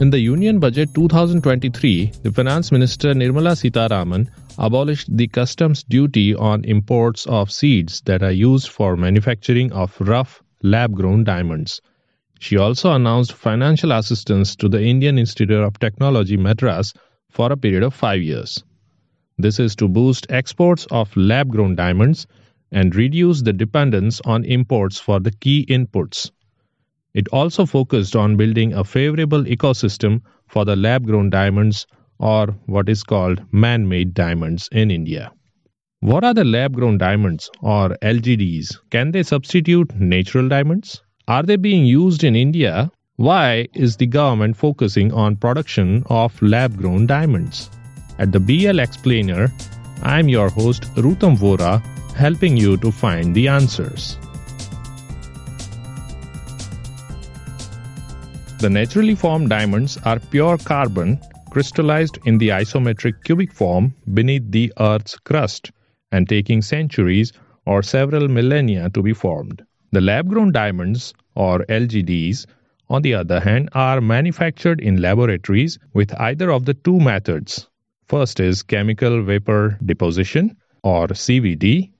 In the Union Budget 2023, the Finance Minister Nirmala Sitharaman abolished the customs duty on imports of seeds that are used for manufacturing of rough, lab grown diamonds. She also announced financial assistance to the Indian Institute of Technology Madras for a period of five years. This is to boost exports of lab grown diamonds and reduce the dependence on imports for the key inputs. It also focused on building a favorable ecosystem for the lab grown diamonds or what is called man made diamonds in India. What are the lab grown diamonds or LGDs? Can they substitute natural diamonds? Are they being used in India? Why is the government focusing on production of lab grown diamonds? At the BL Explainer, I'm your host Rutam Vora, helping you to find the answers. The naturally formed diamonds are pure carbon crystallized in the isometric cubic form beneath the Earth's crust and taking centuries or several millennia to be formed. The lab grown diamonds, or LGDs, on the other hand, are manufactured in laboratories with either of the two methods. First is chemical vapor deposition, or CVD,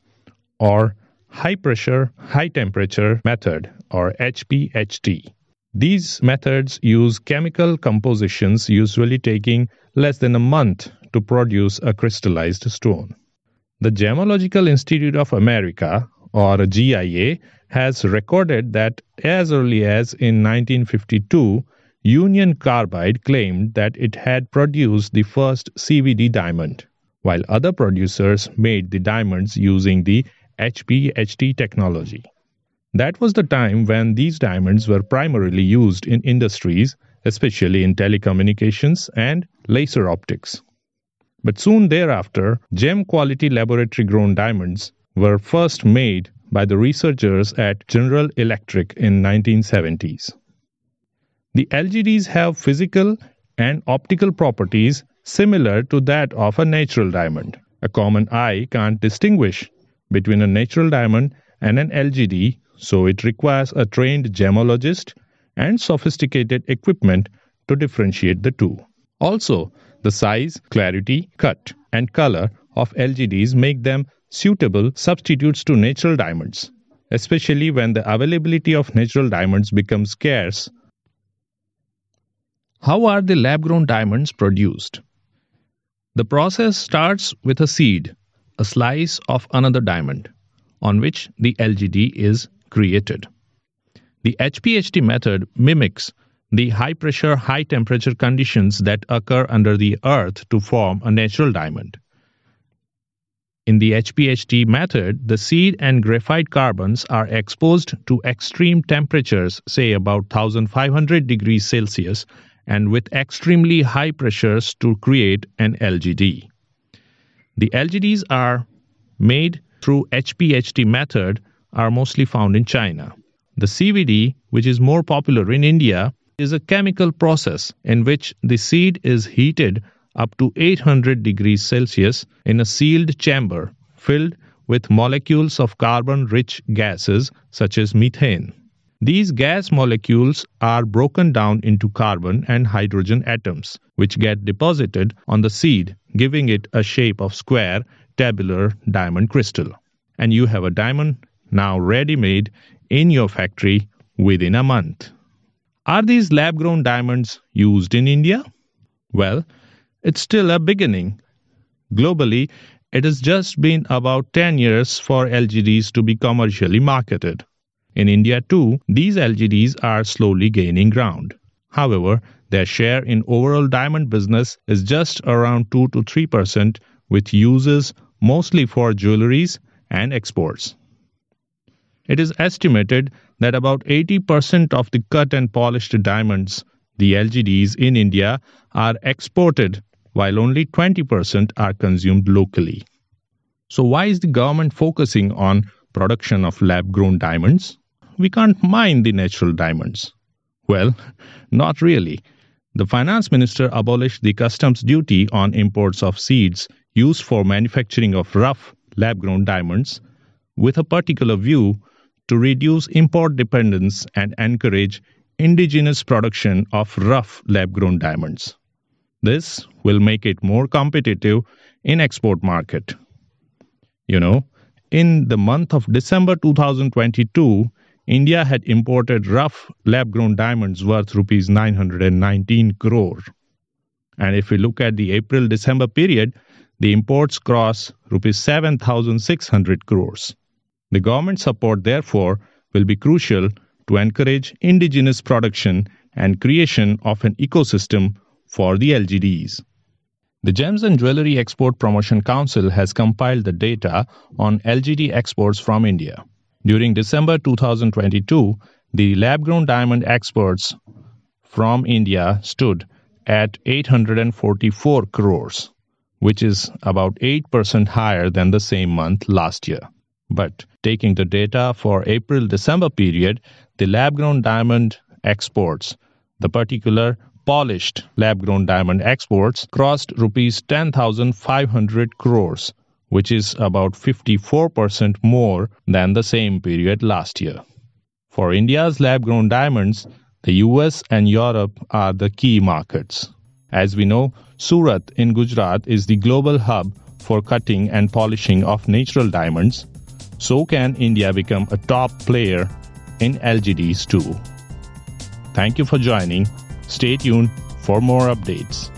or high pressure, high temperature method, or HPHT. These methods use chemical compositions usually taking less than a month to produce a crystallized stone. The Gemological Institute of America, or GIA, has recorded that as early as in 1952, Union Carbide claimed that it had produced the first CVD diamond, while other producers made the diamonds using the HPHT technology. That was the time when these diamonds were primarily used in industries, especially in telecommunications and laser optics. But soon thereafter, gem quality laboratory grown diamonds were first made by the researchers at General Electric in 1970s. The LGDs have physical and optical properties similar to that of a natural diamond. A common eye can't distinguish between a natural diamond and an LGD so it requires a trained gemologist and sophisticated equipment to differentiate the two. Also, the size, clarity, cut, and color of LGDs make them suitable substitutes to natural diamonds, especially when the availability of natural diamonds becomes scarce. How are the lab grown diamonds produced? The process starts with a seed, a slice of another diamond, on which the LGD is created. The HPHT method mimics the high pressure, high temperature conditions that occur under the earth to form a natural diamond. In the HPHT method, the seed and graphite carbons are exposed to extreme temperatures, say about 1500 degrees Celsius, and with extremely high pressures to create an LGD. The LGDs are made through HPHT method are mostly found in China. The CVD, which is more popular in India, is a chemical process in which the seed is heated up to 800 degrees Celsius in a sealed chamber filled with molecules of carbon rich gases such as methane. These gas molecules are broken down into carbon and hydrogen atoms, which get deposited on the seed, giving it a shape of square, tabular diamond crystal. And you have a diamond now ready made in your factory within a month. Are these lab grown diamonds used in India? Well, it's still a beginning. Globally, it has just been about 10 years for LGDs to be commercially marketed. In India, too, these LGDs are slowly gaining ground. However, their share in overall diamond business is just around 2 to 3%, with uses mostly for jewelries and exports. It is estimated that about 80% of the cut and polished diamonds, the LGDs in India, are exported, while only 20% are consumed locally. So, why is the government focusing on production of lab grown diamonds? We can't mine the natural diamonds. Well, not really. The finance minister abolished the customs duty on imports of seeds used for manufacturing of rough lab grown diamonds with a particular view to reduce import dependence and encourage indigenous production of rough lab grown diamonds. This will make it more competitive in export market. You know, in the month of December 2022, India had imported rough lab grown diamonds worth rupees 919 crore. And if we look at the April December period, the imports cross rupees 7600 crores. The government support therefore will be crucial to encourage indigenous production and creation of an ecosystem for the LGDs. The Gems and Jewelry Export Promotion Council has compiled the data on LGD exports from India. During December 2022, the lab grown diamond exports from India stood at 844 crores, which is about 8% higher than the same month last year. But taking the data for April December period, the lab grown diamond exports, the particular polished lab grown diamond exports crossed rupees 10,500 crores, which is about 54% more than the same period last year. For India's lab grown diamonds, the US and Europe are the key markets. As we know, Surat in Gujarat is the global hub for cutting and polishing of natural diamonds. So can India become a top player in LGDs too. Thank you for joining Stay tuned for more updates.